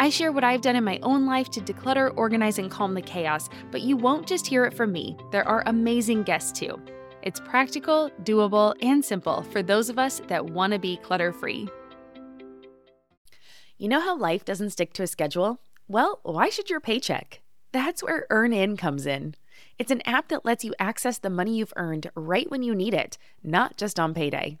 I share what I've done in my own life to declutter, organize, and calm the chaos, but you won't just hear it from me. There are amazing guests too. It's practical, doable, and simple for those of us that want to be clutter free. You know how life doesn't stick to a schedule? Well, why should your paycheck? That's where EarnIn comes in. It's an app that lets you access the money you've earned right when you need it, not just on payday.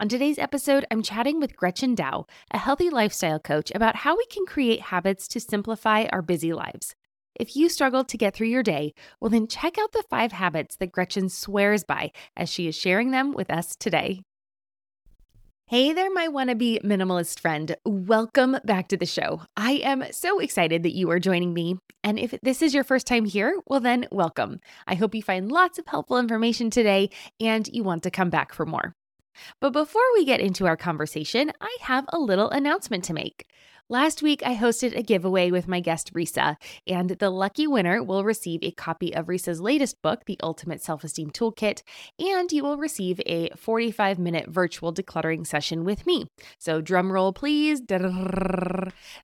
On today's episode, I'm chatting with Gretchen Dow, a healthy lifestyle coach, about how we can create habits to simplify our busy lives. If you struggle to get through your day, well, then check out the five habits that Gretchen swears by as she is sharing them with us today. Hey there, my wannabe minimalist friend. Welcome back to the show. I am so excited that you are joining me. And if this is your first time here, well, then welcome. I hope you find lots of helpful information today and you want to come back for more. But before we get into our conversation, I have a little announcement to make. Last week, I hosted a giveaway with my guest, Risa, and the lucky winner will receive a copy of Risa's latest book, The Ultimate Self Esteem Toolkit, and you will receive a 45 minute virtual decluttering session with me. So, drum roll, please.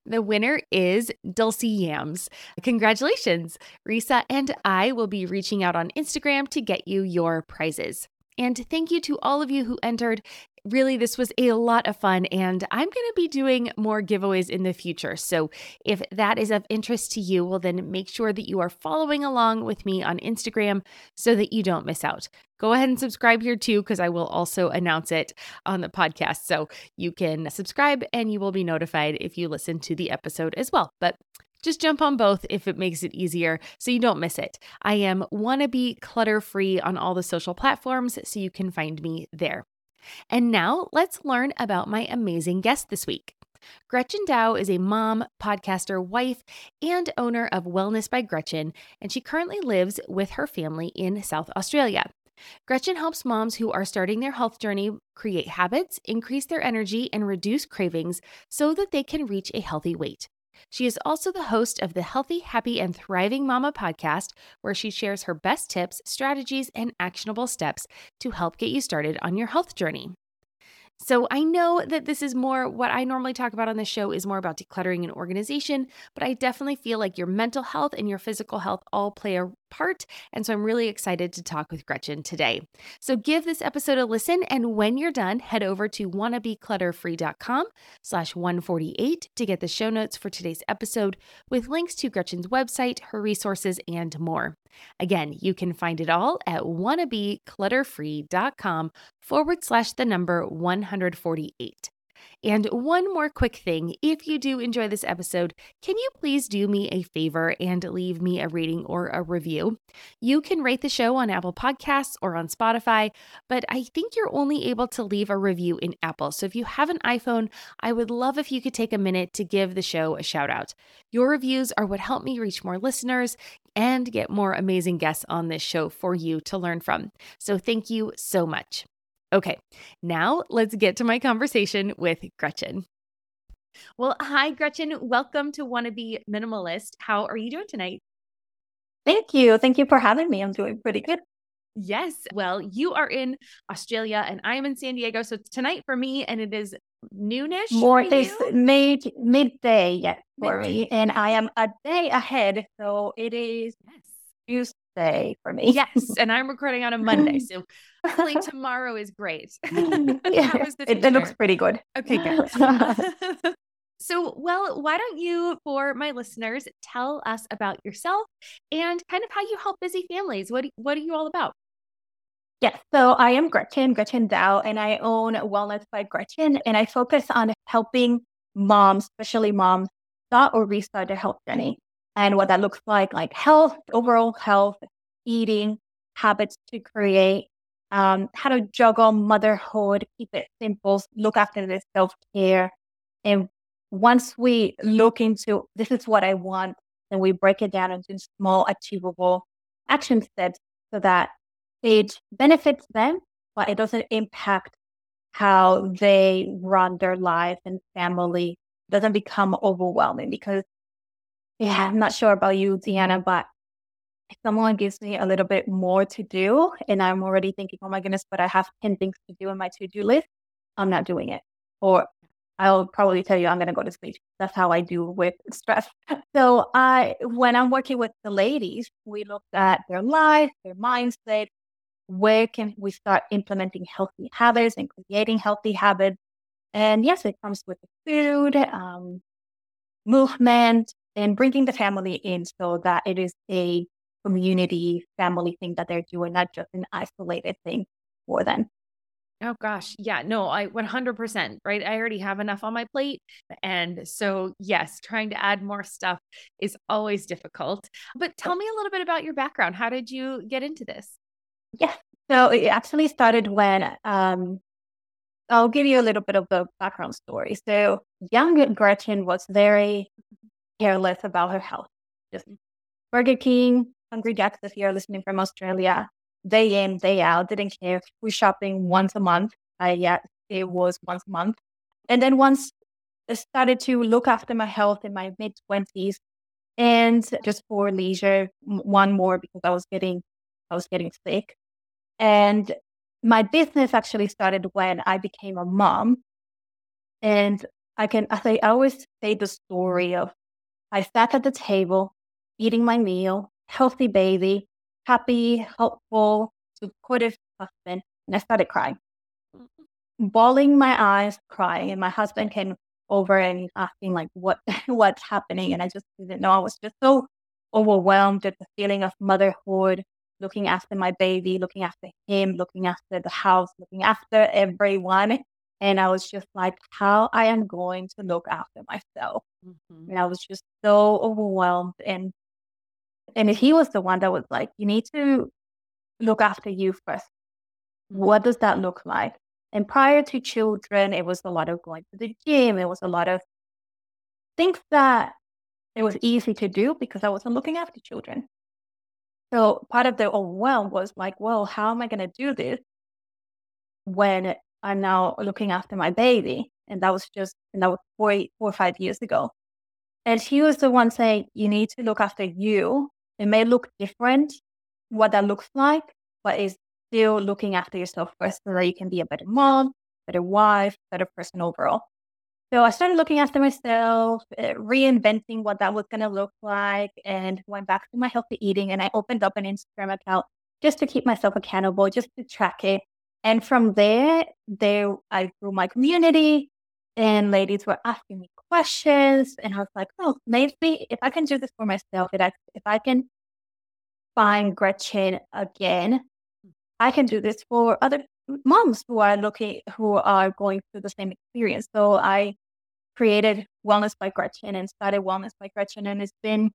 The winner is Dulcie Yams. Congratulations! Risa and I will be reaching out on Instagram to get you your prizes. And thank you to all of you who entered. Really, this was a lot of fun, and I'm going to be doing more giveaways in the future. So, if that is of interest to you, well, then make sure that you are following along with me on Instagram so that you don't miss out. Go ahead and subscribe here too, because I will also announce it on the podcast. So, you can subscribe and you will be notified if you listen to the episode as well. But just jump on both if it makes it easier so you don't miss it. I am wannabe clutter free on all the social platforms, so you can find me there. And now let's learn about my amazing guest this week. Gretchen Dow is a mom, podcaster, wife, and owner of Wellness by Gretchen, and she currently lives with her family in South Australia. Gretchen helps moms who are starting their health journey create habits, increase their energy, and reduce cravings so that they can reach a healthy weight. She is also the host of the Healthy, Happy, and Thriving Mama podcast, where she shares her best tips, strategies, and actionable steps to help get you started on your health journey. So I know that this is more what I normally talk about on the show is more about decluttering and organization, but I definitely feel like your mental health and your physical health all play a part. And so I'm really excited to talk with Gretchen today. So give this episode a listen. And when you're done, head over to wannabeclutterfree.com slash 148 to get the show notes for today's episode with links to Gretchen's website, her resources, and more. Again, you can find it all at wannabeclutterfree.com forward slash the number 148. And one more quick thing if you do enjoy this episode, can you please do me a favor and leave me a rating or a review? You can rate the show on Apple Podcasts or on Spotify, but I think you're only able to leave a review in Apple. So if you have an iPhone, I would love if you could take a minute to give the show a shout out. Your reviews are what help me reach more listeners and get more amazing guests on this show for you to learn from. So thank you so much. Okay, now let's get to my conversation with Gretchen. Well, hi, Gretchen. Welcome to Wannabe Minimalist. How are you doing tonight? Thank you. Thank you for having me. I'm doing pretty good. Yes. Well, you are in Australia and I am in San Diego. So tonight for me, and it is noonish. More it's mid midday yet for midday. me. And I am a day ahead. So it is yes. For me. Yes. And I'm recording on a Monday. So hopefully tomorrow is great. yeah, it, it looks pretty good. Okay, good. So, well, why don't you, for my listeners, tell us about yourself and kind of how you help busy families? What What are you all about? Yes, so I am Gretchen, Gretchen Dow, and I own Wellness by Gretchen, and I focus on helping moms, especially moms, start or restart their health journey and what that looks like, like health, overall health, eating habits to create, um, how to juggle motherhood, keep it simple, look after the self care. And once we look into this is what I want, then we break it down into small, achievable action steps so that it benefits them, but it doesn't impact how they run their life and family. Doesn't become overwhelming because, yeah, I'm not sure about you, Deanna, but if someone gives me a little bit more to do and I'm already thinking, oh my goodness, but I have 10 things to do in my to do list, I'm not doing it. Or I'll probably tell you I'm going to go to sleep. That's how I do with stress. So I, when I'm working with the ladies, we look at their life, their mindset, where can we start implementing healthy habits and creating healthy habits? And yes, it comes with food, um, movement, and bringing the family in so that it is a community family thing that they're doing, not just an isolated thing for them. Oh gosh. Yeah, no, I 100%, right? I already have enough on my plate. And so, yes, trying to add more stuff is always difficult. But tell me a little bit about your background. How did you get into this? Yeah. So it actually started when um, I'll give you a little bit of the background story. So young Gretchen was very careless about her health. Just Burger King, Hungry Jack's, if you're listening from Australia, day in, day out, didn't care. We shopping once a month. I yeah, it was once a month. And then once I started to look after my health in my mid twenties and just for leisure, one more because I was getting I was getting sick. And my business actually started when I became a mom. And I can, I, I always say the story of I sat at the table, eating my meal, healthy baby, happy, helpful, supportive husband, and I started crying, bawling my eyes, crying. And my husband came over and he's asking like, "What, what's happening?" And I just didn't know. I was just so overwhelmed at the feeling of motherhood, looking after my baby, looking after him, looking after the house, looking after everyone. And I was just like, how I am going to look after myself. Mm-hmm. And I was just so overwhelmed. And and he was the one that was like, you need to look after you first. Mm-hmm. What does that look like? And prior to children, it was a lot of going to the gym. It was a lot of things that it was easy to do because I wasn't looking after children. So part of the overwhelm was like, well, how am I going to do this when I'm now looking after my baby? And that was just, and that was four, four or five years ago. And he was the one saying, you need to look after you. It may look different, what that looks like, but it's still looking after yourself first so that you can be a better mom, better wife, better person overall. So I started looking after myself, uh, reinventing what that was going to look like, and went back to my healthy eating. And I opened up an Instagram account just to keep myself accountable, just to track it. And from there, there I grew my community, and ladies were asking me questions, and I was like, oh, maybe if I can do this for myself, if I, if I can find Gretchen again, I can do this for other moms who are looking, who are going through the same experience. So I created Wellness by Gretchen and started Wellness by Gretchen, and it's been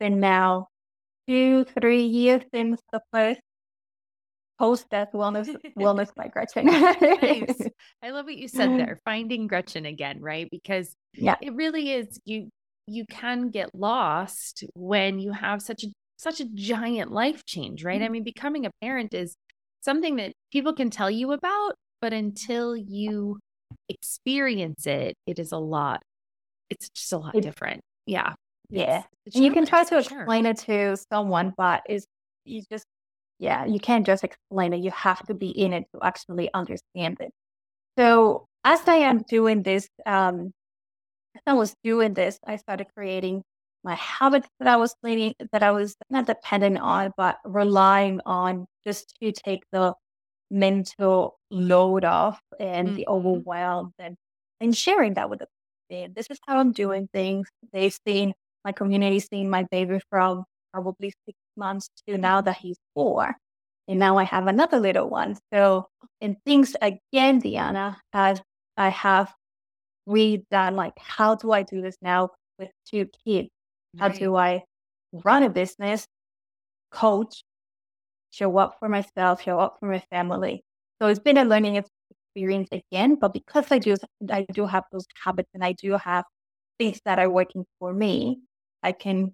been now two, three years since the first post death wellness wellness by Gretchen. nice. I love what you said there, finding Gretchen again, right? Because yeah, it really is you you can get lost when you have such a such a giant life change, right? Mm-hmm. I mean, becoming a parent is something that people can tell you about, but until you experience it, it is a lot. It's just a lot it, different. Yeah. Yeah. and you can try to explain sure. it to someone, but it's you just yeah, you can't just explain it. You have to be in it to actually understand it. So as I am doing this, um, as I was doing this, I started creating my habits that I was leading, that I was not dependent on, but relying on just to take the mental load off and mm-hmm. the overwhelm and, and sharing that with them. This is how I'm doing things. They've seen my community, seen my baby from probably six months to now that he's four. And now I have another little one. So, in things again, Deanna, as I have redone, like, how do I do this now with two kids? How right. do I run a business, coach, show up for myself, show up for my family? So it's been a learning experience again, but because I do I do have those habits and I do have things that are working for me, I can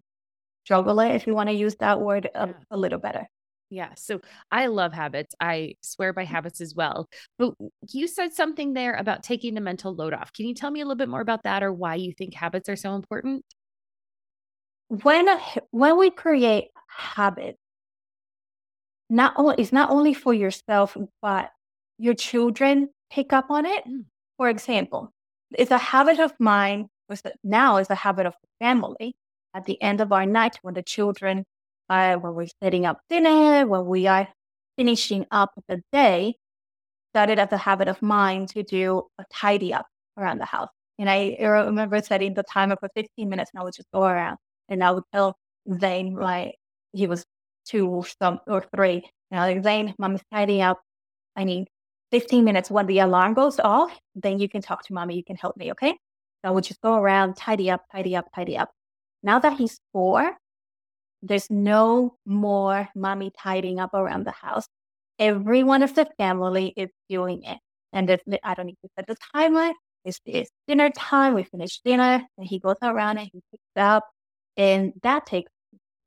juggle it if you want to use that word a, yeah. a little better. Yeah. So I love habits. I swear by mm. habits as well. But you said something there about taking the mental load off. Can you tell me a little bit more about that or why you think habits are so important? when when we create habits, not only it's not only for yourself, but your children pick up on it. Mm. For example, it's a habit of mine. Now is a habit of the family. At the end of our night, when the children, uh, when we're setting up dinner, when we are finishing up the day, started as a habit of mine to do a tidy up around the house. And I remember setting the timer for 15 minutes, and I would just go around and I would tell Zane, like, he was two or some or three. And I like, Zane, mom is tidying up. I need 15 minutes. When the alarm goes off, then you can talk to mommy. You can help me, okay? So I would just go around, tidy up, tidy up, tidy up. Now that he's four, there's no more mommy tidying up around the house. Everyone of the family is doing it. And I don't need to set the timer. It's, it's dinner time. We finish dinner, and he goes around and he picks up and that takes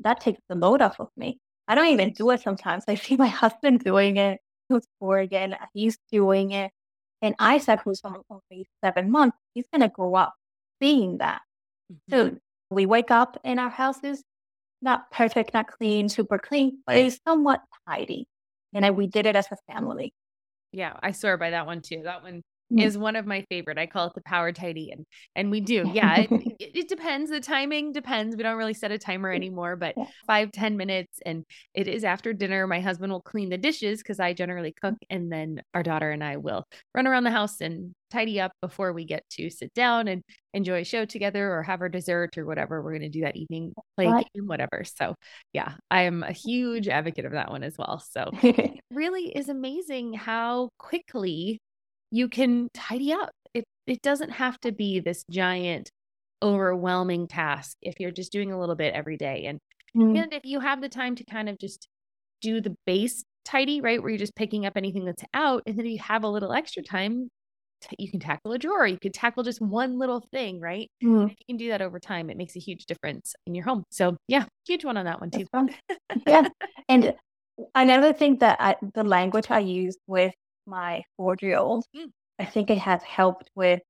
that takes the load off of me. I don't even do it sometimes. I see my husband doing it, who's four again, he's doing it. And Isaac, who's only seven months, he's gonna grow up seeing that. Mm-hmm. So we wake up in our houses, not perfect, not clean, super clean, but it's somewhat tidy. And we did it as a family. Yeah, I swear by that one too. That one Mm. is one of my favorite. I call it the power tidy and and we do. Yeah, it, it, depends. The timing depends. We don't really set a timer anymore, but five ten minutes and it is after dinner. My husband will clean the dishes because I generally cook and then our daughter and I will run around the house and tidy up before we get to sit down and enjoy a show together or have our dessert or whatever we're going to do that evening, play game, whatever. So, yeah, I am a huge advocate of that one as well. So, it really is amazing how quickly you can tidy up. It it doesn't have to be this giant overwhelming task if you're just doing a little bit every day. And mm. and if you have the time to kind of just do the base tidy, right, where you're just picking up anything that's out and then you have a little extra time you can tackle a drawer you could tackle just one little thing right mm. if you can do that over time it makes a huge difference in your home so yeah huge one on that one too yeah and another thing that I, the language i use with my four year old, mm. I think it has helped with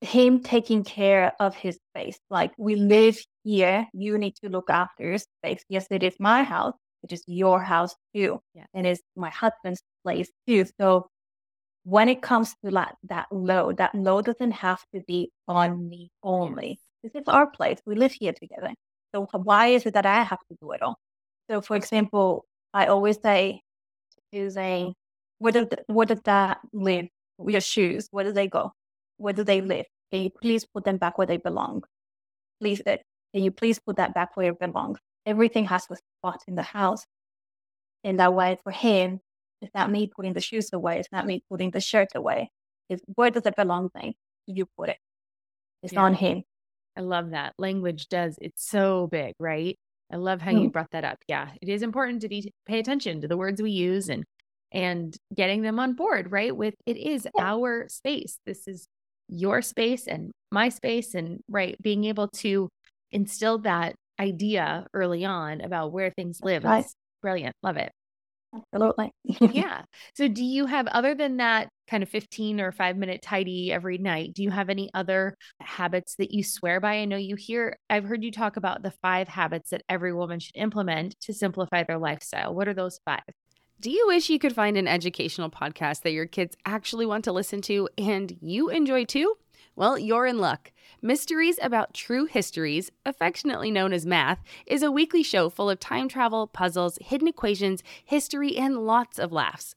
him taking care of his space. Like, we live here, you need to look after your space. Yes, it is my house, it is your house too. Yeah. And it's my husband's place too. So, when it comes to that, that load, that load doesn't have to be on me only. This is our place. We live here together. So, why is it that I have to do it all? So, for example, I always say to Zane, where did where did that live? Your shoes, where do they go? Where do they live? Can you please put them back where they belong? Please, uh, can you please put that back where it belongs? Everything has a spot in the house. And that way, for him, It's not me putting the shoes away. It's not me putting the shirt away. It's where does it belong then? You put it. It's yeah. on him. I love that. Language does, it's so big, right? I love how mm. you brought that up. Yeah, it is important to be pay attention to the words we use and and getting them on board, right? With it is yeah. our space. This is your space and my space and right being able to instill that idea early on about where things live. Right. It's brilliant. Love it. Absolutely. yeah. So, do you have, other than that kind of 15 or five minute tidy every night, do you have any other habits that you swear by? I know you hear, I've heard you talk about the five habits that every woman should implement to simplify their lifestyle. What are those five? Do you wish you could find an educational podcast that your kids actually want to listen to and you enjoy too? Well, you're in luck. Mysteries About True Histories, affectionately known as Math, is a weekly show full of time travel, puzzles, hidden equations, history, and lots of laughs.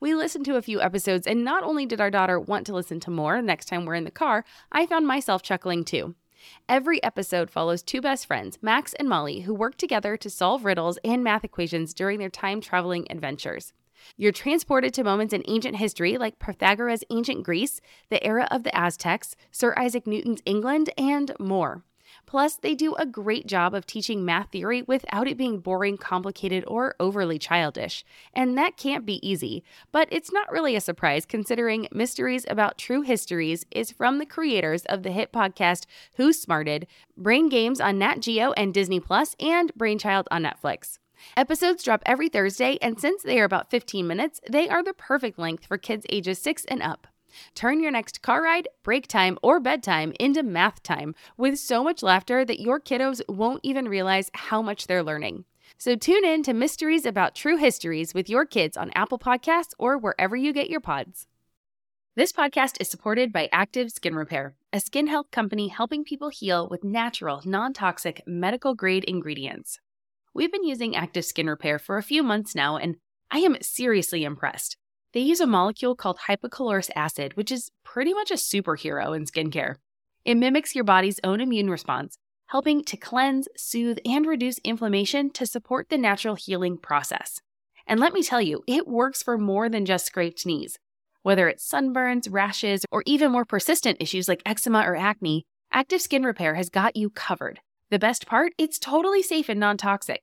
We listened to a few episodes, and not only did our daughter want to listen to more next time we're in the car, I found myself chuckling too. Every episode follows two best friends, Max and Molly, who work together to solve riddles and math equations during their time traveling adventures. You're transported to moments in ancient history like Pythagoras' ancient Greece, the era of the Aztecs, Sir Isaac Newton's England, and more. Plus, they do a great job of teaching math theory without it being boring, complicated, or overly childish. And that can't be easy. But it's not really a surprise considering Mysteries About True Histories is from the creators of the hit podcast Who Smarted, Brain Games on Nat Geo and Disney Plus, and Brainchild on Netflix. Episodes drop every Thursday, and since they are about 15 minutes, they are the perfect length for kids ages 6 and up. Turn your next car ride, break time, or bedtime into math time with so much laughter that your kiddos won't even realize how much they're learning. So tune in to Mysteries About True Histories with your kids on Apple Podcasts or wherever you get your pods. This podcast is supported by Active Skin Repair, a skin health company helping people heal with natural, non toxic, medical grade ingredients. We've been using Active Skin Repair for a few months now, and I am seriously impressed. They use a molecule called hypochlorous acid, which is pretty much a superhero in skincare. It mimics your body's own immune response, helping to cleanse, soothe, and reduce inflammation to support the natural healing process. And let me tell you, it works for more than just scraped knees. Whether it's sunburns, rashes, or even more persistent issues like eczema or acne, Active Skin Repair has got you covered. The best part, it's totally safe and non toxic.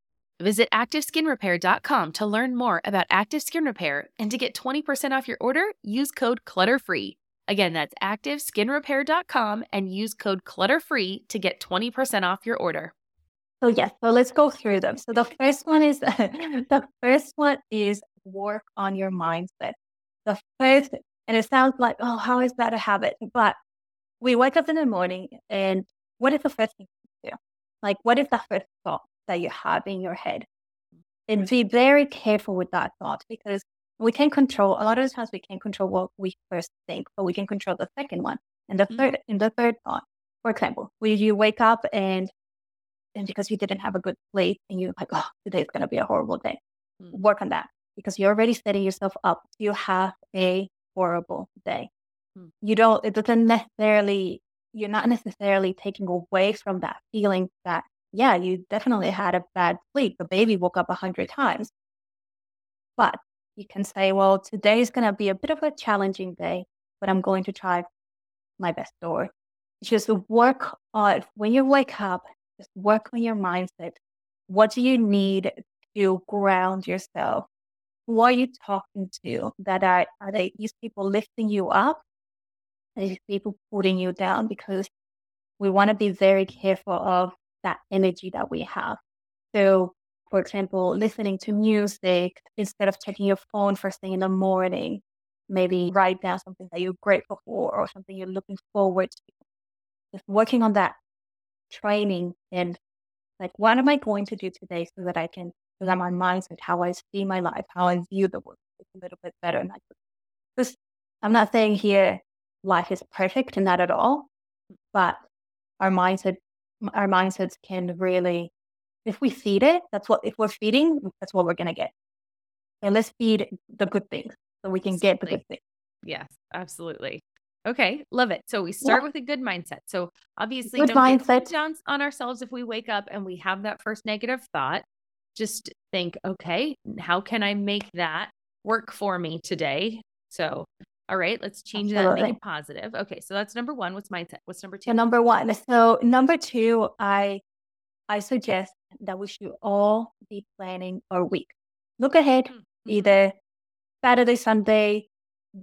Visit ActiveSkinRepair.com to learn more about Active Skin Repair and to get 20% off your order, use code CLUTTERFREE. Again, that's ActiveSkinRepair.com and use code CLUTTERFREE to get 20% off your order. So yes, so let's go through them. So the first one is the first one is work on your mindset. The first, and it sounds like, oh, how is that a habit? But we wake up in the morning and what is the first thing to do? Like, what is the first thought? That you have in your head. And be very careful with that thought because we can control a lot of the times we can't control what we first think, but we can control the second one and the 3rd mm-hmm. and the third thought. For example, when you wake up and and because you didn't have a good sleep and you're like, oh, today's gonna be a horrible day. Mm-hmm. Work on that because you're already setting yourself up to have a horrible day. Mm-hmm. You don't it doesn't necessarily you're not necessarily taking away from that feeling that yeah, you definitely had a bad sleep. The baby woke up a hundred times. But you can say, well, today is going to be a bit of a challenging day, but I'm going to try my best or just work on when you wake up, just work on your mindset. What do you need to ground yourself? Who are you talking to? That are, are they these people lifting you up? Are these people putting you down? Because we want to be very careful of that energy that we have. So, for example, listening to music instead of checking your phone first thing in the morning, maybe write down something that you're grateful for or something you're looking forward to. Just working on that training and like, what am I going to do today so that I can, so that my mindset, how I see my life, how I view the world is a little bit better. Because I'm not saying here life is perfect, and not at all. But our mindset, our mindsets can really, if we feed it, that's what, if we're feeding, that's what we're going to get. And let's feed the good things so we can get the good things. Yes, absolutely. Okay, love it. So we start yeah. with a good mindset. So obviously, good mindset. down on ourselves if we wake up and we have that first negative thought. Just think, okay, how can I make that work for me today? So, all right, let's change Absolutely. that, make it positive. Okay, so that's number one. What's mindset? What's number two? So number one. So number two, I I suggest that we should all be planning our week. Look ahead, mm-hmm. either Saturday, Sunday,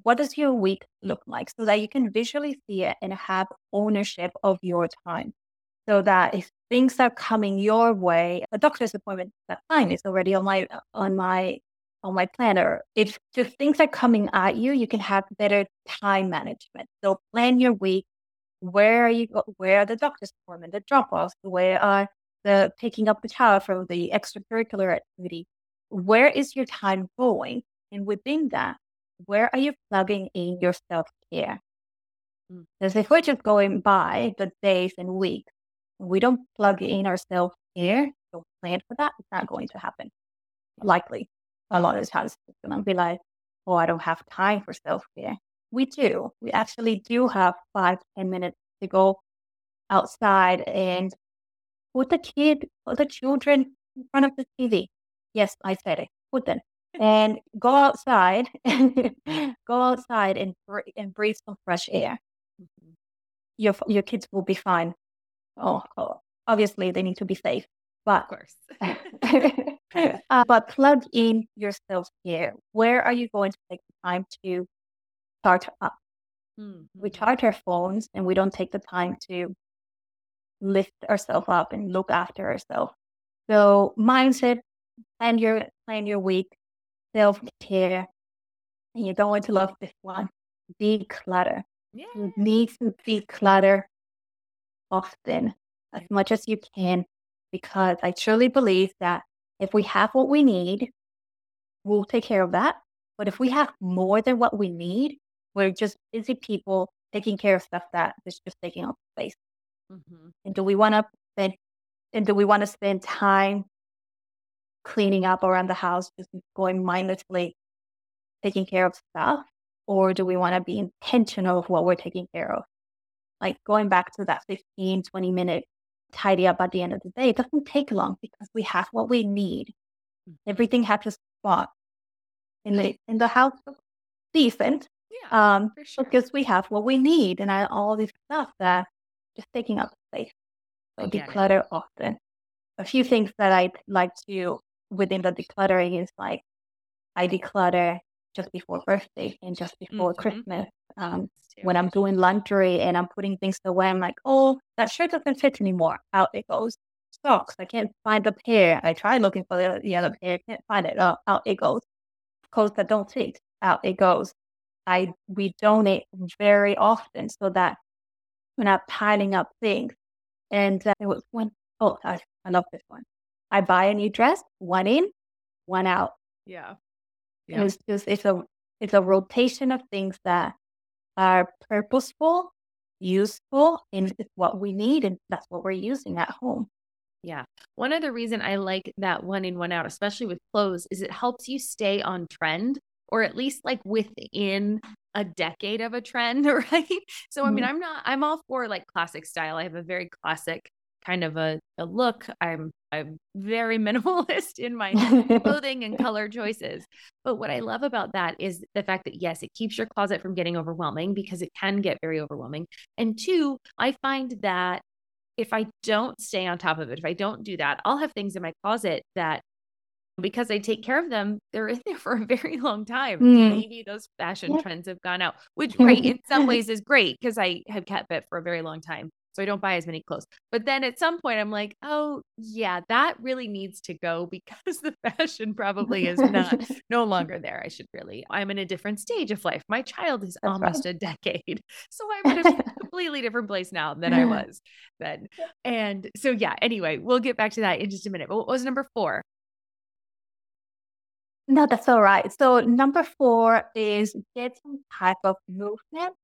what does your week look like so that you can visually see it and have ownership of your time so that if things are coming your way a doctor's appointment that's fine it's already on my on my on my planner if just things are coming at you you can have better time management. So plan your week. Where are you where are the doctor's appointment the drop-offs? Where are the picking up the child from the extracurricular activity? Where is your time going? And within that where are you plugging in your self care? Mm. Because if we're just going by the days and weeks, we don't plug in our self care, don't plan for that, it's not going to happen. Likely, a lot of times it's going to be like, oh, I don't have time for self care. We do. We actually do have five, ten minutes to go outside and put the kid, put the children in front of the TV. Yes, I said it. Put them and go outside and go outside and and breathe some fresh air mm-hmm. your your kids will be fine oh, oh, obviously they need to be safe but of course uh, but plug in yourself here where are you going to take the time to start up mm-hmm. we charge our phones and we don't take the time to lift ourselves up and look after ourselves so mindset plan your plan your week self care, and you're going to love this one. Declutter. Yeah. You need to declutter often, as much as you can, because I truly believe that if we have what we need, we'll take care of that. But if we have more than what we need, we're just busy people taking care of stuff that is just taking up space. Mm-hmm. And do we want to spend? And do we want to spend time cleaning up around the house, just going mindlessly taking care of stuff? Or do we want to be intentional of what we're taking care of? Like going back to that 15, 20 minute tidy up at the end of the day, it doesn't take long because we have what we need. Mm. Everything has a spot in the in the house decent. Yeah, um, sure. because we have what we need and I, all this stuff that just taking up space. So declutter it. often. A few things that I'd like to within the decluttering is like I declutter just before birthday and just before mm-hmm. Christmas. Um, when I'm doing laundry and I'm putting things away, I'm like, oh, that shirt doesn't fit anymore. Out it goes. Socks. I can't find the pair. I tried looking for the, the other pair. Can't find it. Oh, out it goes. Clothes that don't fit. Out it goes. I we donate very often so that we're not piling up things. And uh, it was one. Oh, I, I love this one. I buy a new dress, one in, one out. Yeah. Yeah. It's just it's a it's a rotation of things that are purposeful, useful, and it's what we need, and that's what we're using at home. Yeah. One other reason I like that one in, one out, especially with clothes, is it helps you stay on trend or at least like within a decade of a trend, right? So, I mean, mm-hmm. I'm not, I'm all for like classic style. I have a very classic kind of a, a look. I'm I'm very minimalist in my clothing and color choices. But what I love about that is the fact that yes, it keeps your closet from getting overwhelming because it can get very overwhelming. And two, I find that if I don't stay on top of it, if I don't do that, I'll have things in my closet that because I take care of them, they're in there for a very long time. Mm. Maybe those fashion yeah. trends have gone out, which right in some ways is great because I have kept it for a very long time so I don't buy as many clothes. But then at some point, I'm like, oh, yeah, that really needs to go because the fashion probably is not no longer there. I should really, I'm in a different stage of life. My child is That's almost right. a decade. So I'm in a completely different place now than I was then. And so, yeah, anyway, we'll get back to that in just a minute. But what was number four? No, that's all right. So number four is get some type of movement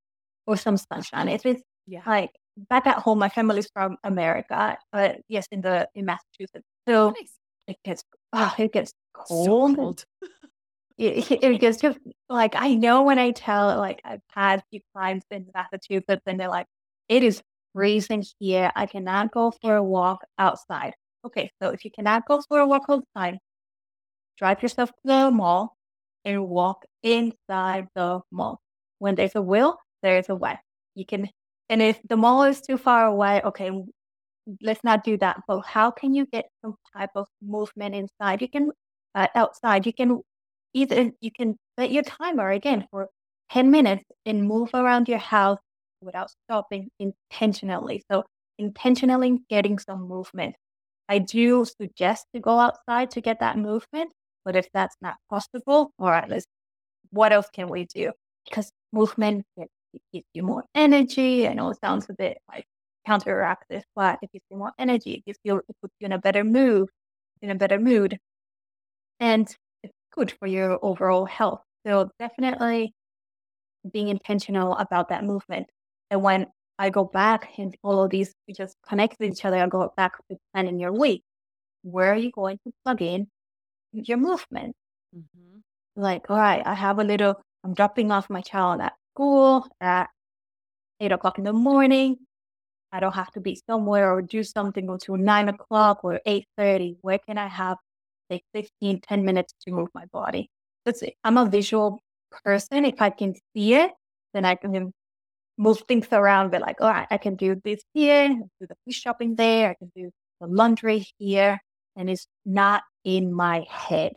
or some sunshine. If it's yeah. like back at home, my family's from America, but yes, in the in Massachusetts. So oh, nice. it gets oh, it gets cold. So cold. it, it gets just like I know when I tell like I've had a few clients in Massachusetts and they're like, it is freezing here. I cannot go for a walk outside. Okay, so if you cannot go for a walk outside, drive yourself to the mall and walk inside the mall. When there's a will, there's a way. You can, and if the mall is too far away, okay, let's not do that. But how can you get some type of movement inside? You can, uh, outside, you can either, you can set your timer again for 10 minutes and move around your house without stopping intentionally. So intentionally getting some movement. I do suggest to go outside to get that movement, but if that's not possible, all right, let's what else can we do? Because movement gives you more energy. I know it sounds a bit like counteractive, but it gives you more energy. It gives you it puts you in a better mood, in a better mood. And it's good for your overall health. So definitely being intentional about that movement. And when I go back and all of these we just connect with each other, I go back to planning your week. Where are you going to plug in your movement? Mm-hmm. Like, all right, I have a little, I'm dropping off my child at school at eight o'clock in the morning. I don't have to be somewhere or do something until nine o'clock or eight thirty. Where can I have like 15, 10 minutes to move my body? That's it. I'm a visual person. If I can see it, then I can move things around. But like, all right, I can do this here, do the food shopping there, I can do the laundry here, and it's not in my head.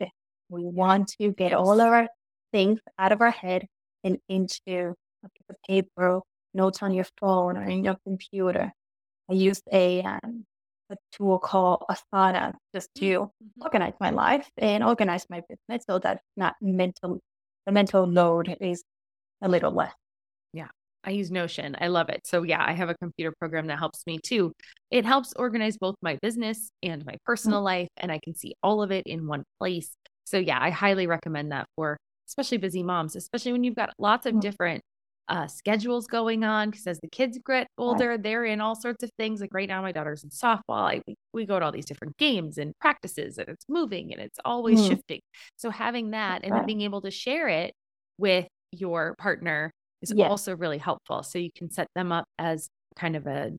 We want to get all of our things out of our head and into a piece of paper, notes on your phone or in your computer. I use a um, a tool called Asana just to mm-hmm. organize my life and organize my business so that not mental the mental load is a little less. Yeah. I use Notion. I love it. So yeah, I have a computer program that helps me too. It helps organize both my business and my personal mm-hmm. life and I can see all of it in one place. So yeah, I highly recommend that for especially busy moms, especially when you've got lots of mm-hmm. different uh, schedules going on. Because as the kids get older, they're in all sorts of things. Like right now, my daughter's in softball. I, we, we go to all these different games and practices, and it's moving and it's always mm-hmm. shifting. So having that and then being able to share it with your partner is yes. also really helpful. So you can set them up as kind of a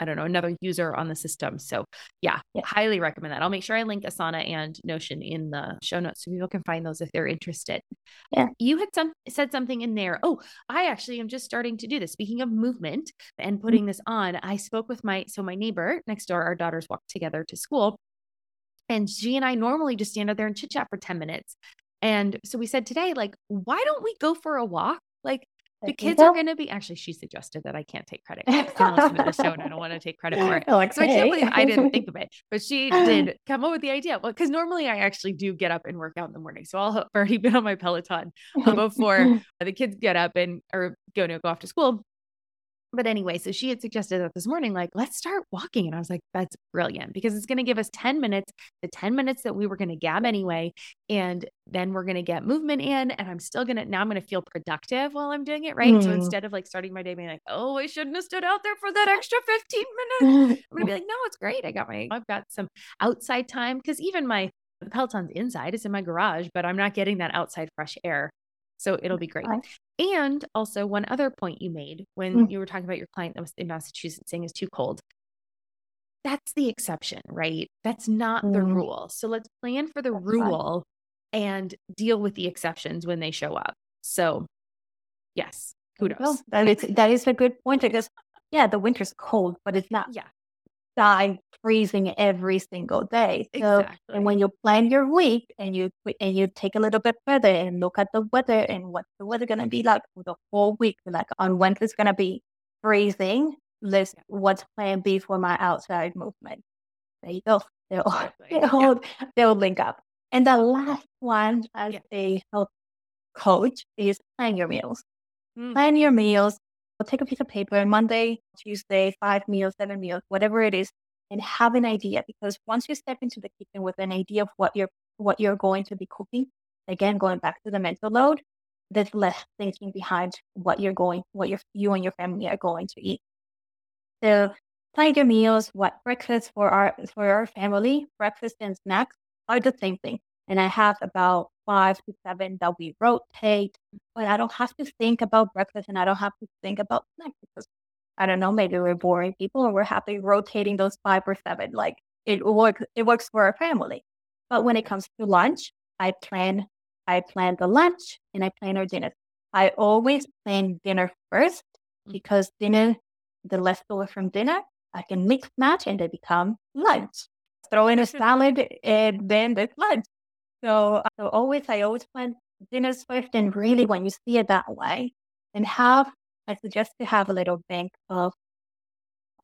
I don't know, another user on the system. So yeah, yeah, highly recommend that. I'll make sure I link Asana and Notion in the show notes so people can find those if they're interested. Yeah. You had some said something in there. Oh, I actually am just starting to do this. Speaking of movement and mm-hmm. putting this on, I spoke with my so my neighbor next door, our daughters walk together to school. And she and I normally just stand out there and chit chat for 10 minutes. And so we said today, like, why don't we go for a walk? Like, the kids are going to be actually she suggested that i can't take credit I listen to the show and i don't want to take credit for it. Like, so i can't believe i didn't think of it but she did come up with the idea. Well because normally i actually do get up and work out in the morning so i'll have already been on my peloton before the kids get up and or go to go off to school but anyway, so she had suggested that this morning, like, let's start walking. And I was like, that's brilliant because it's going to give us 10 minutes, the 10 minutes that we were going to gab anyway. And then we're going to get movement in. And I'm still going to, now I'm going to feel productive while I'm doing it. Right. Mm. So instead of like starting my day being like, oh, I shouldn't have stood out there for that extra 15 minutes, I'm going to be like, no, it's great. I got my, I've got some outside time because even my, the Peloton's inside, it's in my garage, but I'm not getting that outside fresh air. So it'll be great. And also, one other point you made when mm. you were talking about your client that was in Massachusetts saying is too cold. That's the exception, right? That's not mm. the rule. So let's plan for the That's rule and deal with the exceptions when they show up. So, yes, kudos. Well, that is that is a good point because yeah, the winter's cold, but it's not yeah die freezing every single day. So, exactly. and when you plan your week and you and you take a little bit further and look at the weather and what's the weather gonna be like for the whole week, like on Wednesday it's gonna be freezing. List what's plan B for my outside movement. There you go. They'll exactly. they'll, yeah. they'll link up. And the last one as yeah. a health coach is plan your meals. Mm. Plan your meals take a piece of paper Monday, Tuesday, five meals, seven meals, whatever it is, and have an idea. Because once you step into the kitchen with an idea of what you're what you're going to be cooking, again going back to the mental load, there's less thinking behind what you're going, what you you and your family are going to eat. So plan your meals. What breakfast for our for our family? Breakfast and snacks are the same thing. And I have about five to seven that we rotate. But I don't have to think about breakfast and I don't have to think about snacks because I don't know, maybe we're boring people and we're happy rotating those five or seven. Like it works it works for our family. But when it comes to lunch, I plan I plan the lunch and I plan our dinner. I always plan dinner first mm. because dinner, the leftover from dinner, I can mix match and they become lunch. Throw in a salad and then there's lunch. So, so always, I always plan dinners first. And really, when you see it that way, and have, I suggest to have a little bank of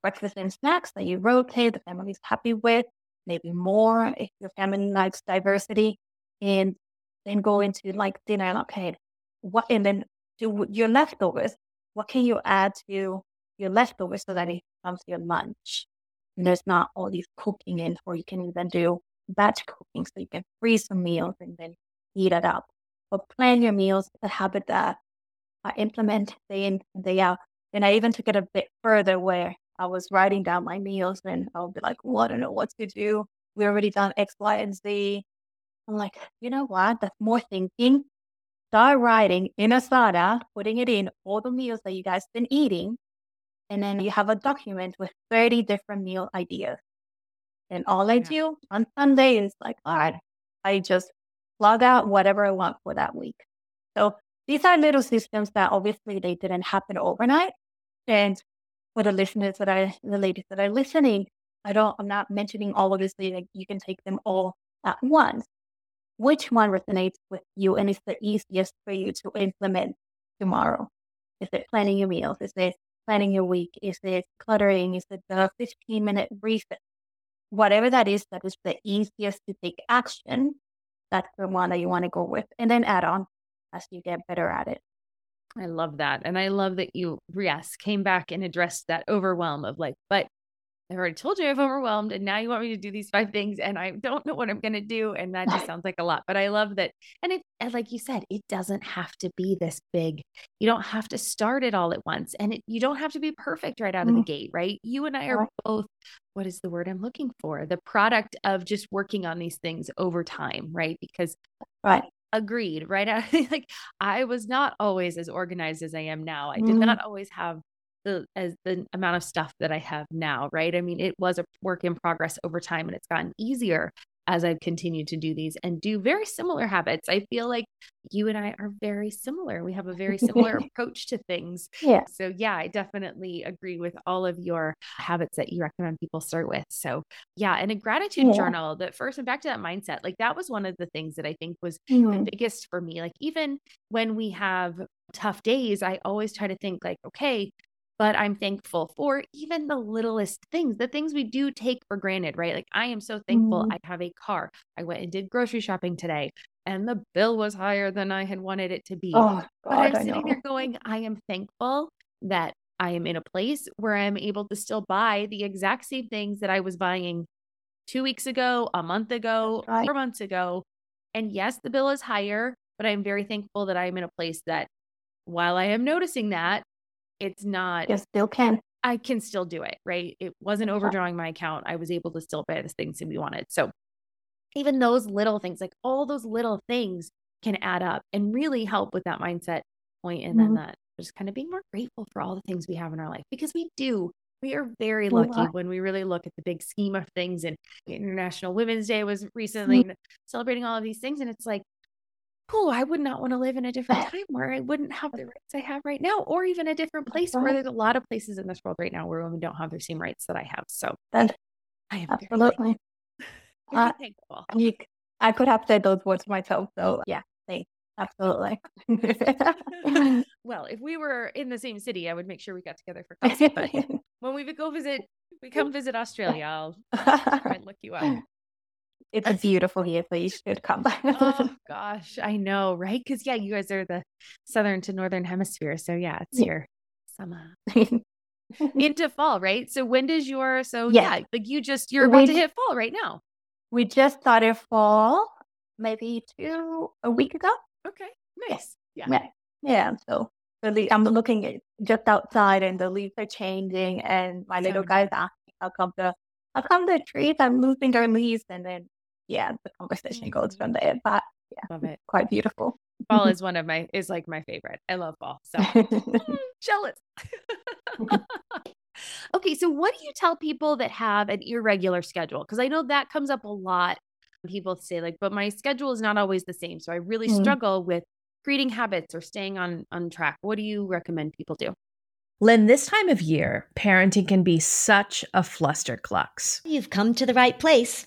breakfast and snacks that you rotate, the family's happy with, maybe more if your family likes diversity. And then go into like dinner okay, what and then do your leftovers, what can you add to your leftovers so that it becomes your lunch? And there's not all these cooking in, or you can even do batch cooking so you can freeze some meals and then heat it up. But plan your meals, a habit that I implement day in day out. And I even took it a bit further where I was writing down my meals and I'll be like, well, I don't know what to do. We already done X, Y, and Z. I'm like, you know what? That's more thinking. Start writing in Asana, putting it in all the meals that you guys been eating. And then you have a document with 30 different meal ideas. And all I yeah. do on Sunday is like, right, I just log out whatever I want for that week. So these are little systems that obviously they didn't happen overnight. And for the listeners that are the ladies that are listening, I don't I'm not mentioning all of this like you can take them all at once which one resonates with you and is the easiest for you to implement tomorrow? Is it planning your meals? Is it planning your week? Is it cluttering? Is it the 15 minute reset? Whatever that is, that is the easiest to take action. That's the one that you want to go with and then add on as you get better at it. I love that. And I love that you, yes, came back and addressed that overwhelm of like, but I've already told you I'm overwhelmed, and now you want me to do these five things, and I don't know what I'm going to do. And that just sounds like a lot, but I love that. And it, and like you said, it doesn't have to be this big. You don't have to start it all at once, and it, you don't have to be perfect right out of the mm-hmm. gate, right? You and I are both. What is the word I'm looking for? The product of just working on these things over time, right? Because right agreed right like i was not always as organized as i am now i did mm-hmm. not always have the as the amount of stuff that I have now, right? I mean, it was a work in progress over time and it's gotten easier as I've continued to do these and do very similar habits. I feel like you and I are very similar. We have a very similar approach to things. Yeah. So, yeah, I definitely agree with all of your habits that you recommend people start with. So, yeah, and a gratitude yeah. journal that first and back to that mindset, like that was one of the things that I think was mm-hmm. the biggest for me. Like, even when we have tough days, I always try to think, like, okay, but I'm thankful for even the littlest things, the things we do take for granted, right? Like I am so thankful mm. I have a car. I went and did grocery shopping today and the bill was higher than I had wanted it to be. Oh, God, but I'm sitting there going, I am thankful that I am in a place where I'm able to still buy the exact same things that I was buying two weeks ago, a month ago, right. four months ago. And yes, the bill is higher, but I'm very thankful that I'm in a place that while I am noticing that, it's not you still can. I can still do it right? It wasn't overdrawing my account. I was able to still buy the things that we wanted. So even those little things like all those little things can add up and really help with that mindset point and mm-hmm. then that just kind of being more grateful for all the things we have in our life because we do. We are very lucky when we really look at the big scheme of things and international women's day was recently mm-hmm. celebrating all of these things and it's like oh, I would not want to live in a different time where I wouldn't have the rights I have right now, or even a different place where there's a lot of places in this world right now where women don't have the same rights that I have. So I am absolutely uh, thankful. You, I could have said those words myself. So yeah, thanks. Absolutely. well, if we were in the same city, I would make sure we got together for coffee. But when we go visit, we come visit Australia, I'll and look you up. It's a beautiful here, so you should come. Back. Oh gosh, I know, right? Because yeah, you guys are the southern to northern hemisphere, so yeah, it's yeah. your summer into fall, right? So when does your so yeah, yeah like you just you're about we, to hit fall right now. We just started fall, maybe two a week ago. Okay, nice. Yeah. Yeah. yeah. So the I'm looking at just outside and the leaves are changing and my little guy's asking how come the how come the trees are losing their leaves and then yeah, the conversation goes from there. But yeah, love it. Quite beautiful. Fall is one of my is like my favorite. I love fall. So mm, jealous. okay, so what do you tell people that have an irregular schedule? Because I know that comes up a lot. People say like, but my schedule is not always the same, so I really mm struggle with creating habits or staying on on track. What do you recommend people do? Lynn, this time of year, parenting can be such a flusterclux. You've come to the right place.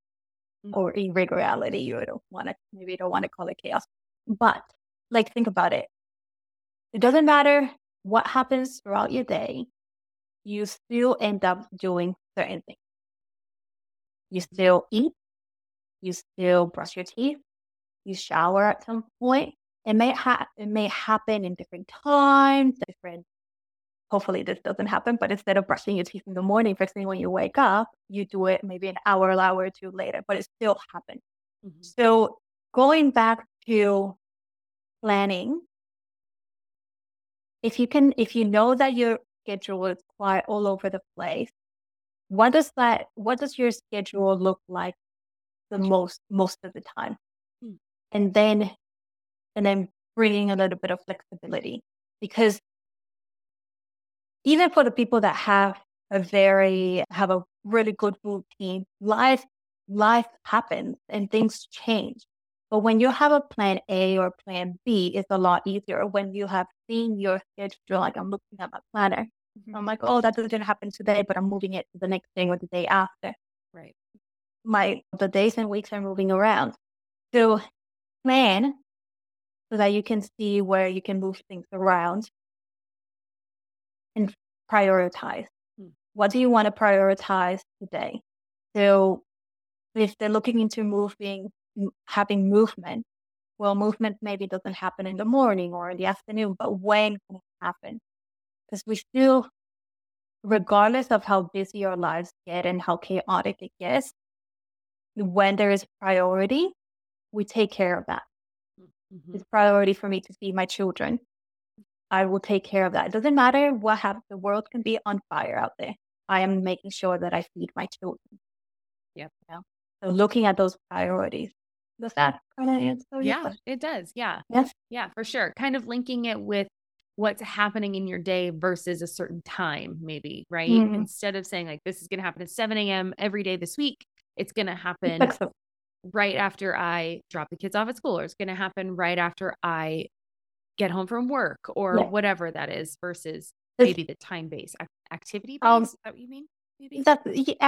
or irregularity. You don't want to, maybe you don't want to call it chaos. But like, think about it. It doesn't matter what happens throughout your day, you still end up doing certain things. You still eat, you still brush your teeth, you shower at some point. It may ha- it may happen in different times, different hopefully this doesn't happen, but instead of brushing your teeth in the morning, first thing when you wake up, you do it maybe an hour, hour or two later, but it still happens. Mm-hmm. So going back to planning, if you can, if you know that your schedule is quite all over the place, what does that, what does your schedule look like the most, most of the time? Mm. And then, and then bringing a little bit of flexibility because even for the people that have a very have a really good routine, life life happens and things change. But when you have a plan A or plan B, it's a lot easier. When you have seen your schedule, like I'm looking at my planner, mm-hmm. I'm like, oh, that doesn't happen today, but I'm moving it to the next day or the day after. Right. My the days and weeks are moving around. So plan so that you can see where you can move things around and prioritize. Hmm. What do you want to prioritize today? So if they're looking into moving, having movement, well, movement maybe doesn't happen in the morning or in the afternoon, but when can it happen? Because we still, regardless of how busy our lives get and how chaotic it gets, when there is priority, we take care of that. Mm-hmm. It's priority for me to see my children. I will take care of that. It doesn't matter what happens. The world can be on fire out there. I am making sure that I feed my children. Yep. You know? So looking at those priorities. Does that kind of answer? Yeah, it does. Yeah. Yes. Yeah, for sure. Kind of linking it with what's happening in your day versus a certain time, maybe, right? Mhm. Instead of saying, like, this is going to happen at 7 a.m. every day this week, it's going to happen right after I drop the kids off at school, or it's going to happen right after I get home from work, or Yeah. whatever that is, versus maybe the time based activity based. Um, is that what you mean? Maybe. That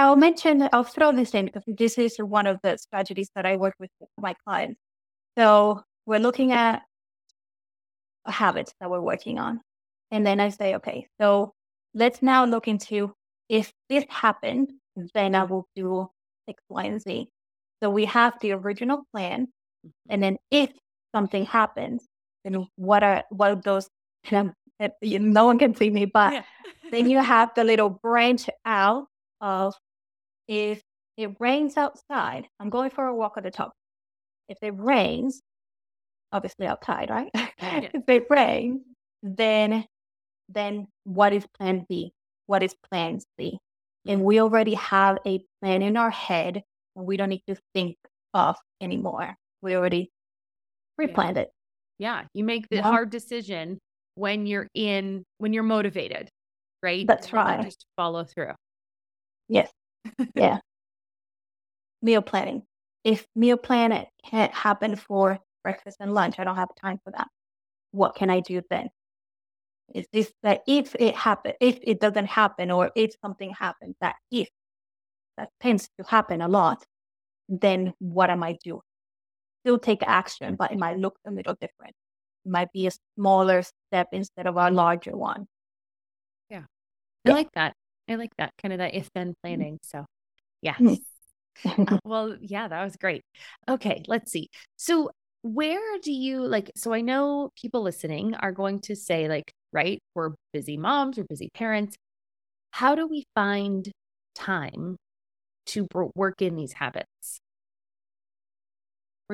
I'll mention, I'll throw this in because this is one of the strategies that I work with my clients. So we're looking at habits that we're working on. And then I say, okay, so let's now look into if this happened, then I will do X, Y, and Z. So we have the original plan. And then if something happens, then what are what are those? And I'm, and you- no one can see me, but Yeah. then you have the little branch out of if it rains outside, I'm going for a walk at the top. If it rains, obviously outside, right? if it rains, then then what is plan B? What is plan C? And mm-hmm. we already have a plan in our head and we don't need to think of anymore. We already pre-planned it. Yeah, you make the Yeah. hard decision when you're in when you're motivated, right? That's And right. Just follow through. Yes. Yeah. meal planning. If meal plan it can't happen for breakfast and lunch, I don't have time for that. What can I do then? Is this that if it happen, if it doesn't happen, or if something happens, that if that tends to happen a lot, then what am I doing? Still take action, but it might look a little different. It might be a smaller step instead of a larger one. Yeah. I Yeah. like that. I like that kind of that if then planning. So, yes. Mm. Uh, well, yeah, that was great. Okay, let's see. So, where do you like? So, I know people listening are going to say, like, right, we're busy moms, we're busy parents. How do we find time to work in these habits?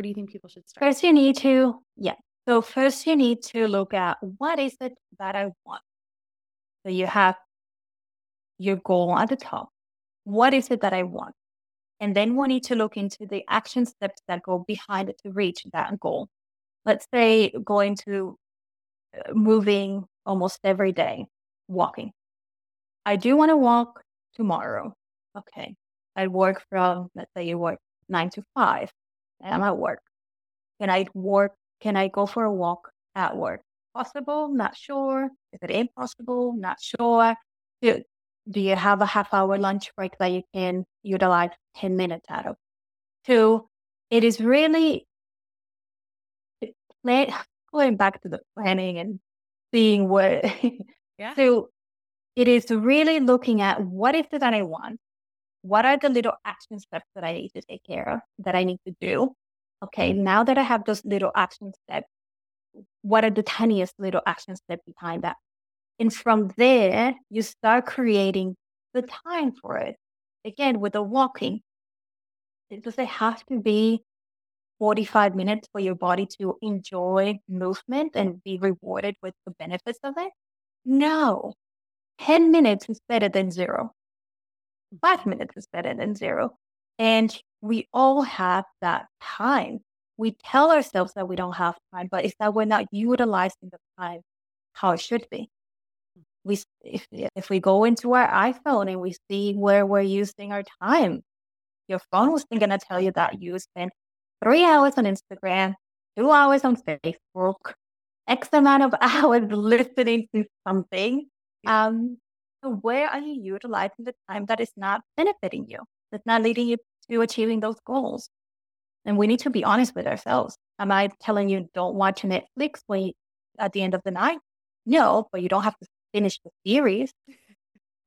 Do you think people should start? First, you need to, yeah. So, first, you need to look at what is it that I want. So, you have your goal at the top. What is it that I want? And then we need to look into the action steps that go behind it to reach that goal. Let's say going to uh, moving almost every day, walking. I do want to walk tomorrow. Okay. I work from, let's say you work nine to five. I'm at work. Can I work? Can I go for a walk at work? Possible? Not sure. Is it impossible? Not sure. Do, do you have a half hour lunch break that you can utilize 10 minutes out of? Two, it is really plan, going back to the planning and seeing what. Yeah. So it is really looking at what is it that I want? What are the little action steps that I need to take care of, that I need to do? Okay, now that I have those little action steps, what are the tiniest little action steps behind that? And from there, you start creating the time for it. Again, with the walking, it does it have to be 45 minutes for your body to enjoy movement and be rewarded with the benefits of it? No. 10 minutes is better than zero. Five minutes is better than zero. And we all have that time. We tell ourselves that we don't have time, but it's that we're not utilizing the time how it should be. We, if, if we go into our iPhone and we see where we're using our time, your phone was going to tell you that you spent three hours on Instagram, two hours on Facebook, X amount of hours listening to something. Um, where are you utilizing the time that is not benefiting you, that's not leading you to achieving those goals? And we need to be honest with ourselves. Am I telling you don't watch Netflix when you, at the end of the night? No, but you don't have to finish the series.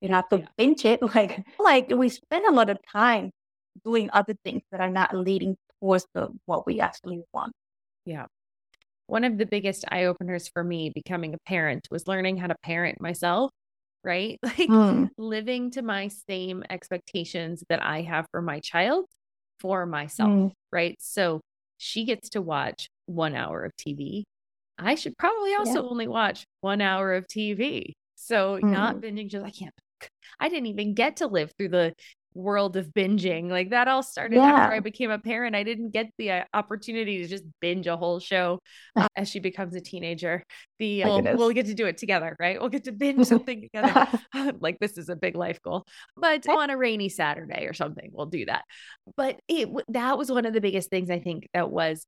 You don't have to Yeah. binge it. Like, like we spend a lot of time doing other things that are not leading towards the what we actually want. Yeah. One of the biggest eye openers for me becoming a parent was learning how to parent myself, right? Like Mm. living to my same expectations that I have for my child for myself, Mm. right? So she gets to watch one hour of TV. I should probably also only watch one hour of TV. So not binging just I can't I didn't even get to live through the world of binging. Like that all started Yeah. after I became a parent. I didn't get the uh, opportunity to just binge a whole show uh, as she becomes a teenager. The we'll, we'll get to do it together, right? We'll get to binge something together. like this is a big life goal. But on a rainy Saturday or something, we'll do that. But it that was one of the biggest things I think that was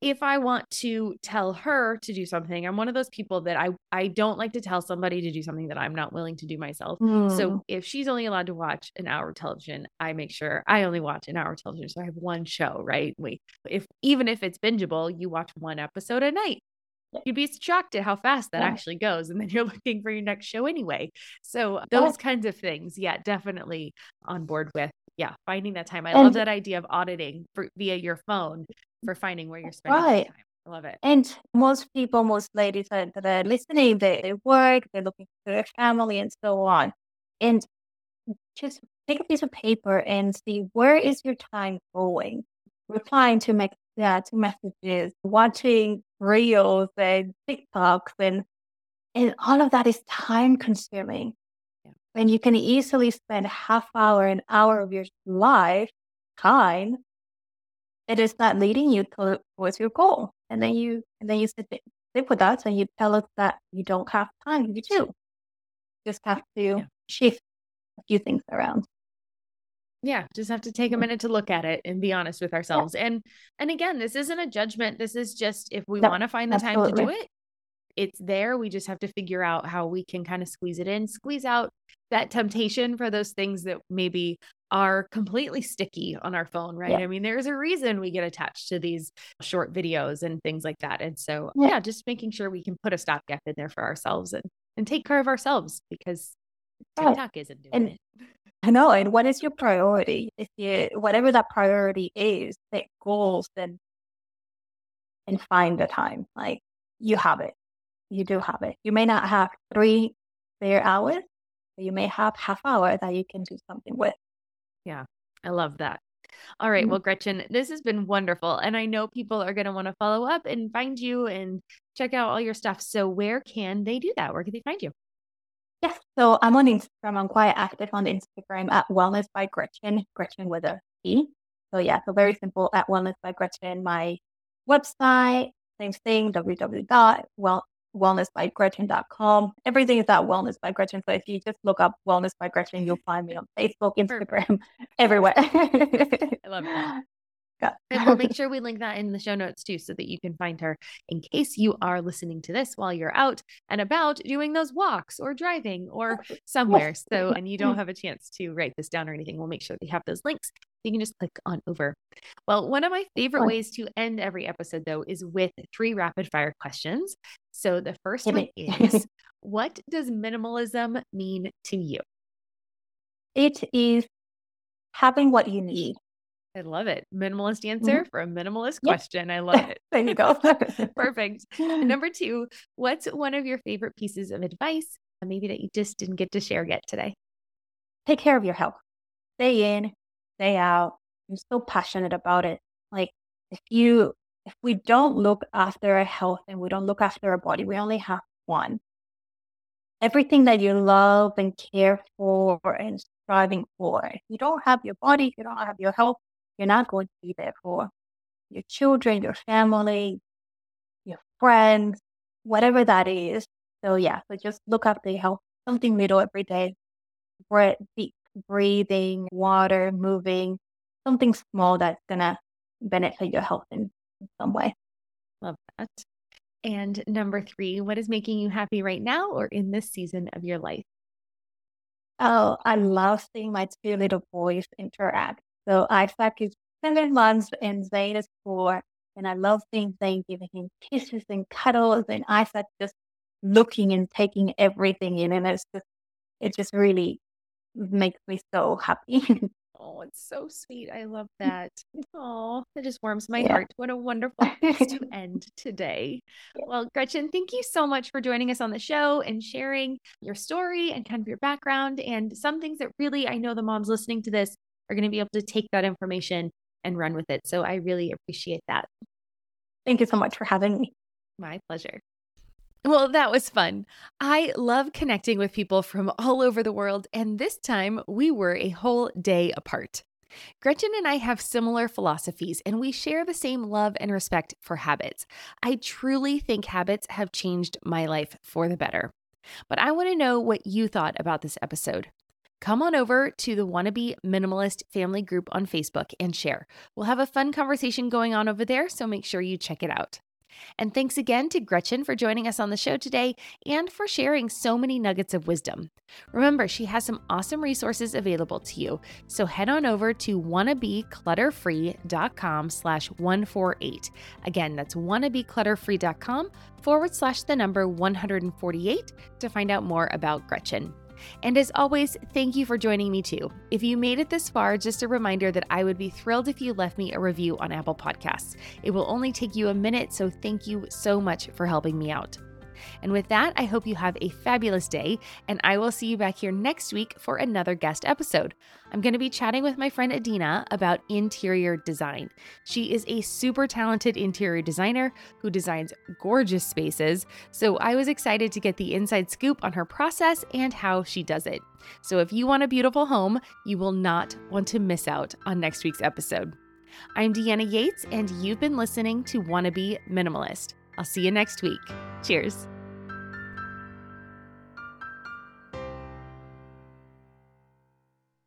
if I want to tell her to do something, I'm one of those people that I I don't like to tell somebody to do something that I'm not willing to do myself. Mm. So if she's only allowed to watch an hour of television, I make sure I only watch an hour of television. So I have one show, right? We if even if it's bingeable, you watch one episode a night. You'd be shocked at how fast that Yeah. actually goes. And then you're looking for your next show anyway. So those kinds of things, yeah, definitely on board with. Yeah, finding that time. I love that idea of auditing for, via your phone for finding where you're spending Right. time. I love it. And most people, most ladies that, that are listening, they, they work, they're looking for their family and so on. And just take a piece of paper and see where is your time going? Replying to make yeah, to messages, watching reels and TikToks and and all of that is time consuming. Yeah. And you can easily spend half hour, an hour of your life time that is not leading you to, towards your goal. And then you and then you sit, sit with us and you tell us that you don't have time. You do. Just have to Yeah. shift a few things around. Yeah, just have to take a Mhm. minute to look at it and be honest with ourselves. And and again, this isn't a judgment. This is just if we No, want to find the time to do it, it's there. We just have to figure out how we can kind of squeeze it in, squeeze out that temptation for those things that maybe are completely sticky on our phone, right? Yeah. I mean, there's a reason we get attached to these short videos and things like that. And so, Yeah. yeah, just making sure we can put a stopgap in there for ourselves and and take care of ourselves because. TikTok isn't doing And- it. I know. And what is your priority? If you whatever that priority is, set goals and and find the time. Like you have it. You do have it. You may not have three spare hours, but you may have half hour that you can do something with. I love that. All right. Mhm. Well, Gretchen, this has been wonderful. And I know people are going to want to follow up and find you and check out all your stuff. So, where can they do that? Where can they find you? Yes. So I'm on Instagram. I'm quite active on Instagram at Wellness by Gretchen, Gretchen with a E. So yeah, so very simple at Wellness by Gretchen. My website, same thing, www.wellnessbygretchen.com. Everything is at Wellness by Gretchen. So if you just look up Wellness by Gretchen, you'll find me on Facebook, Instagram, everywhere. I love that. Yeah. And we'll make sure we link that in the show notes too, so that you can find her in case you are listening to this while you're out and about doing those walks or driving or somewhere. So, and you don't have a chance to write this down or anything, we'll make sure we have those links. You can just click on over. Well, one of my favorite ways to end every episode, though, is with three rapid fire questions. So, the first one is What does minimalism mean to you? it is having what you need. I love it. Minimalist answer for a minimalist Yep. question. I love it. There you go. Perfect. And Number two, what's one of your favorite pieces of advice, uh, maybe that you just didn't get to share yet today? take care of your health. Stay in, stay out. I'm so passionate about it. Like if you if we don't look after our health and we don't look after our body, we only have one. Everything that you love and care for and striving for. If you don't have your body, if you don't have your health, you're not going to be there for your children, your family, your friends, whatever that is. So yeah, so just look after your health. Something little every day breath, deep breathing, water, moving, something small that's gonna benefit your health in, some way. Love that. And number three, what is making you happy right now or in this season of your life? Oh, I love seeing my two little boys interact. So Isaac is seven months and Zane is four, and I love seeing Zane giving him kisses and cuddles, and Isaac just looking and taking everything in, and it's just it just really makes me so happy. Oh, it's so sweet. I love that. Oh, it just warms my Yeah. heart. What a wonderful place to end today. Well, Gretchen, thank you so much for joining us on the show and sharing your story and kind of your background and some things that really I know the moms listening to this are going to be able to take that information and run with it. So I really appreciate that. Thank you so much for having me. My pleasure. Well, that was fun. I love connecting with people from all over the world, and this time we were a whole day apart. Gretchen and I have similar philosophies, and we share the same love and respect for habits. I truly think habits have changed my life for the better. But I want to know what you thought about this episode. Come on over to the Wannabe Minimalist family group on Facebook and share. We'll have a fun conversation going on over there, so make sure you check it out. And thanks again to Gretchen for joining us on the show today and for sharing so many nuggets of wisdom. Remember, she has some awesome resources available to you. So head on over to wannabeclutterfree.com slash 148. Again, that's wannabeclutterfree.com forward slash the number 148 to find out more about Gretchen. And as always, thank you for joining me too. If you made it this far, just a reminder that I would be thrilled if you left me a review on Apple Podcasts. It will only take you a minute, so thank you so much for helping me out. And with that, I hope you have a fabulous day, and I will see you back here next week for another guest episode. I'm going to be chatting with my friend Adina about interior design. She is a super talented interior designer who designs gorgeous spaces, so I was excited to get the inside scoop on her process and how she does it. So if you want a beautiful home, you will not want to miss out on next week's episode. I'm Deanna Yates, and you've been listening to Wannabe Minimalist. I'll see you next week. Cheers.